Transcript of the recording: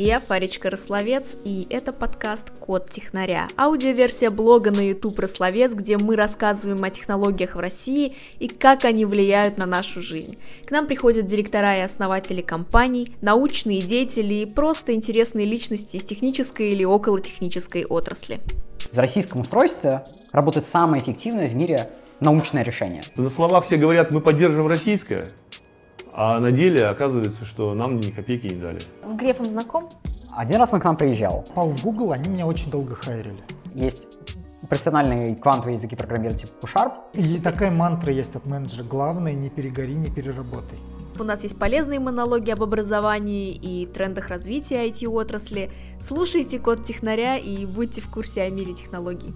Я Фаричка Рословец, и это подкаст «Код технаря». Аудиоверсия блога на YouTube Рословец, где мы рассказываем о технологиях в России и как они влияют на нашу жизнь. К нам приходят директора и основатели компаний, научные деятели и просто интересные личности из технической или околотехнической отрасли. В российском устройстве работает самое эффективное в мире научное решение. На словах все говорят, мы поддерживаем российское, а на деле оказывается, что нам ни копейки не дали. С Грефом знаком? Один раз он к нам приезжал. Попал в Google, они меня очень долго хайрили. Есть профессиональные квантовые языки программирования типа Sharp. И такая мантра есть от менеджера. Главное, не перегори, не переработай. У нас есть полезные монологи об образовании и трендах развития IT-отрасли. Слушайте Код Технаря и будьте в курсе о мире технологий.